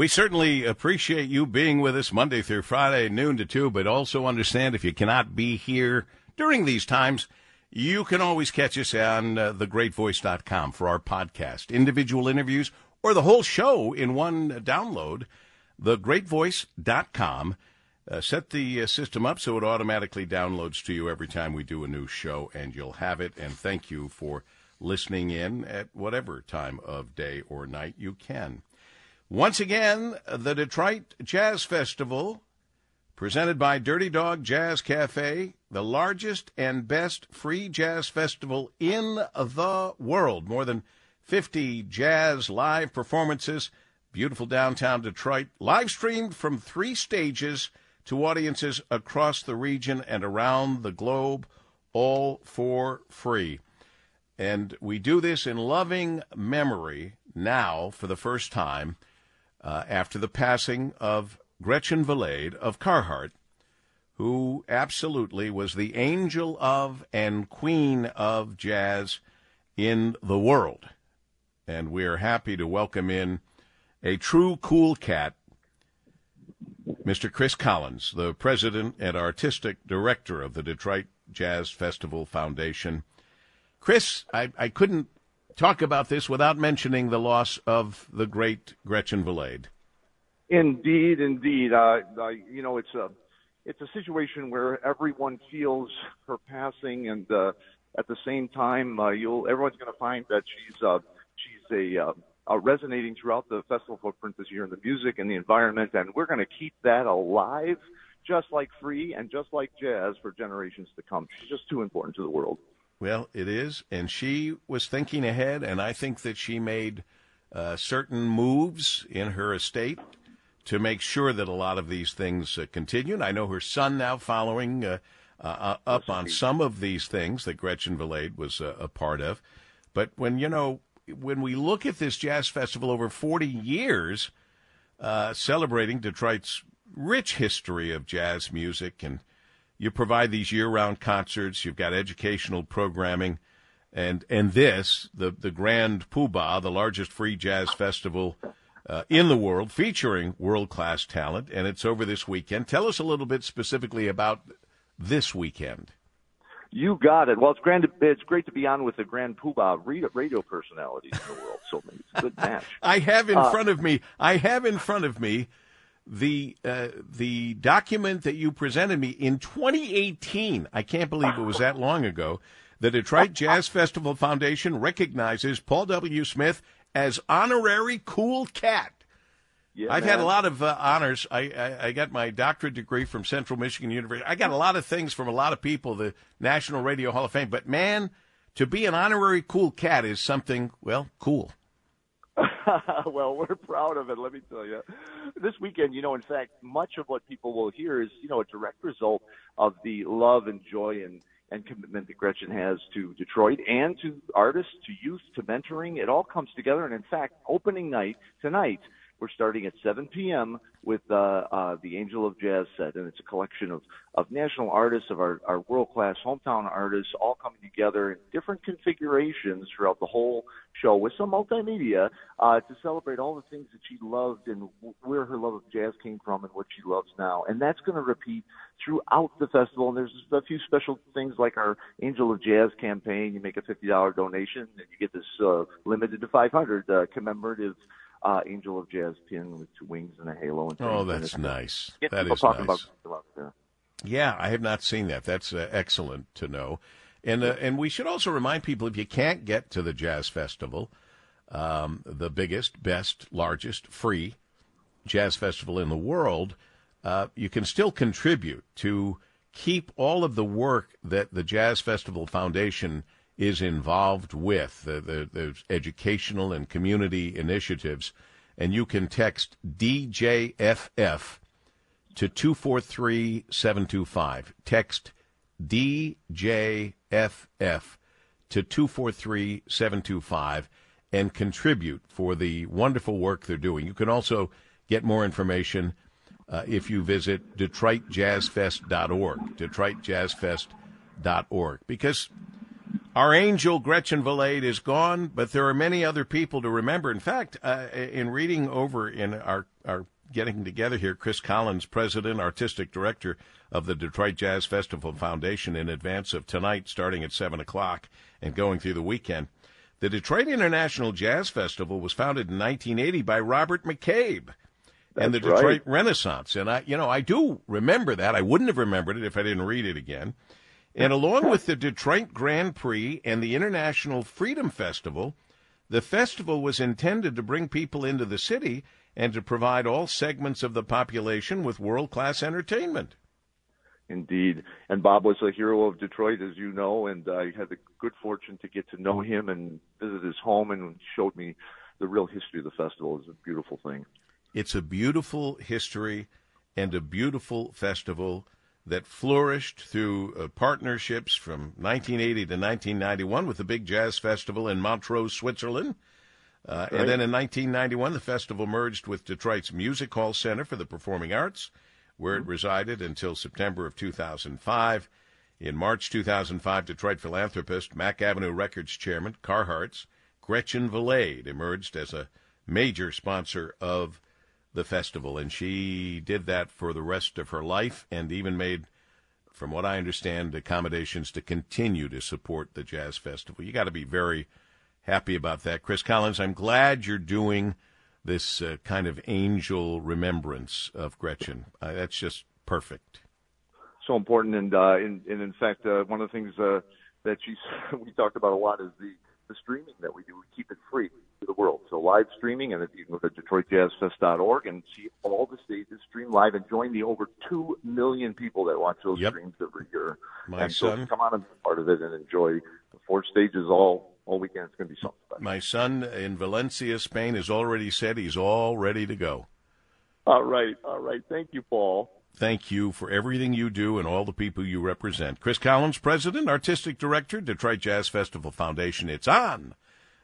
We certainly appreciate you being with us Monday through Friday, noon to 2, but also understand if you cannot be here during these times, you can always catch us on uh, thegreatvoice.com for our podcast, individual interviews, or the whole show in one download. Thegreatvoice.com. Uh, set the uh, system up so it automatically downloads to you every time we do a new show, and you'll have it. And thank you for listening in at whatever time of day or night you can. Once again, the Detroit Jazz Festival, presented by Dirty Dog Jazz Cafe, the largest and best free jazz festival in the world. More than 50 jazz live performances, beautiful downtown Detroit, live streamed from three stages to audiences across the region and around the globe, all for free. And we do this in loving memory now for the first time uh, after the passing of Gretchen Valade of Carhartt, who absolutely was the angel of and queen of jazz in the world. And we are happy to welcome in a true cool cat, Mr. Chris Collins, the president and artistic director of the Detroit Jazz Festival Foundation. Chris, I, I couldn't talk about this without mentioning the loss of the great Gretchen Valade. Indeed, indeed. Uh, you know, it's a it's a situation where everyone feels her passing, and uh, at the same time, uh, you'll everyone's going to find that she's uh, she's a uh, uh, resonating throughout the festival footprint this year in the music and the environment, and we're going to keep that alive, just like free and just like jazz for generations to come. She's just too important to the world. Well, it is, and she was thinking ahead, and I think that she made uh, certain moves in her estate to make sure that a lot of these things uh, continue. And I know her son now following uh, uh, uh up on some of these things that Gretchen Valade was uh, a part of. But when you know, when we look at this jazz festival over 40 years, uh, celebrating Detroit's rich history of jazz music and you provide these year-round concerts. You've got educational programming, and and this the the Grand Poobah, the largest free jazz festival uh, in the world, featuring world-class talent, and it's over this weekend. Tell us a little bit specifically about this weekend. You got it. Well, it's grand. It's great to be on with the Grand Poobah radio personalities in the world. So it's a good match. I have in uh, front of me. I have in front of me the uh, the document that you presented me in 2018. I can't believe it was that long ago. The Detroit Jazz Festival Foundation recognizes Paul W. Smith as honorary cool cat. Yeah, I've man. had a lot of uh, honors. I, I, I, got my doctorate degree from Central Michigan University. I got a lot of things from a lot of people, the National Radio Hall of Fame. But man, to be an honorary cool cat is something, well, cool. well, we're proud of it, let me tell you. This weekend, you know, in fact, much of what people will hear is, you know, a direct result of the love and joy and, and commitment that Gretchen has to Detroit and to artists, to youth, to mentoring. It all comes together. And in fact, opening night tonight, we're starting at 7 p.m. with uh, uh, the Angel of Jazz set, and it's a collection of, of national artists, of our, our world class hometown artists, all coming together in different configurations throughout the whole show with some multimedia uh, to celebrate all the things that she loved and where her love of jazz came from and what she loves now. And that's going to repeat throughout the festival. And there's a few special things like our Angel of Jazz campaign. You make a $50 donation and you get this uh, limited to 500 uh, commemorative uh, Angel of Jazz pin with two wings and a halo. And oh, that's nice. That is nice. Yeah, I have not seen that. That's uh, excellent to know. And uh, and we should also remind people if you can't get to the jazz festival, um, the biggest, best, largest free jazz festival in the world, uh, you can still contribute to keep all of the work that the Jazz Festival Foundation is involved with, the, the, the educational and community initiatives, and you can text DJFF to 243 725. Text DJFF to 243 725 and contribute for the wonderful work they're doing. You can also get more information uh, if you visit DetroitJazzFest.org. DetroitJazzFest.org. Because Our angel Gretchen Valade is gone, but there are many other people to remember. In fact, uh, in reading over in our, our getting together here, Chris Collins, president, artistic director of the Detroit Jazz Festival Foundation, in advance of tonight, starting at 7 o'clock and going through the weekend. The Detroit International Jazz Festival was founded in 1980 by Robert McCabe and the Detroit right. Renaissance. And I, you know, I do remember that. I wouldn't have remembered it if I didn't read it again. And along with the Detroit Grand Prix and the International Freedom Festival, the festival was intended to bring people into the city and to provide all segments of the population with world class entertainment. Indeed. And Bob was a hero of Detroit, as you know, and I had the good fortune to get to know him and visit his home and showed me the real history of the festival. It's a beautiful thing. It's a beautiful history and a beautiful festival that flourished through uh, partnerships from 1980 to 1991 with the big jazz festival in Montreux, Switzerland. Uh, right. And then in 1991, the festival merged with Detroit's Music Hall Center for the Performing Arts, where it mm-hmm. resided until September of 2005. In March 2005, Detroit philanthropist, Mack Avenue Records chairman Carhartts, Gretchen Valade emerged as a major sponsor of the festival, and she did that for the rest of her life, and even made, from what I understand, accommodations to continue to support the jazz festival. You got to be very happy about that, Chris Collins. I'm glad you're doing this uh, kind of angel remembrance of Gretchen. Uh, that's just perfect. So important, and uh, and, and in fact, uh, one of the things uh, that she we talked about a lot is the the streaming that we do. We keep it free to the world. So live streaming, and if you can go to DetroitJazzFest.org and see all the stages stream live and join the over two million people that watch those yep. streams every year. My and son, so come on and be part of it and enjoy the four stages all all weekend. It's going to be something special. My son in Valencia, Spain, has already said he's all ready to go. All right, all right. Thank you, Paul. Thank you for everything you do and all the people you represent. Chris Collins, President, Artistic Director, Detroit Jazz Festival Foundation. It's on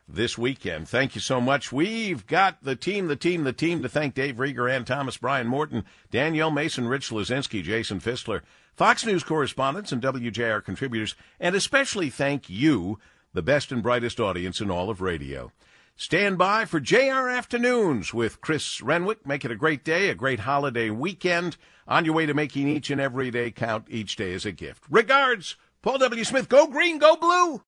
this weekend. Thank you so much. We've got the team, the team, the team to thank Dave Rieger, Ann Thomas, Brian Morton, Danielle Mason, Rich Lazinski, Jason Fistler, Fox News correspondents, and WJR contributors, and especially thank you, the best and brightest audience in all of radio. Stand by for JR Afternoons with Chris Renwick. Make it a great day, a great holiday weekend on your way to making each and every day count. Each day as a gift. Regards, Paul W. Smith. Go green, go blue.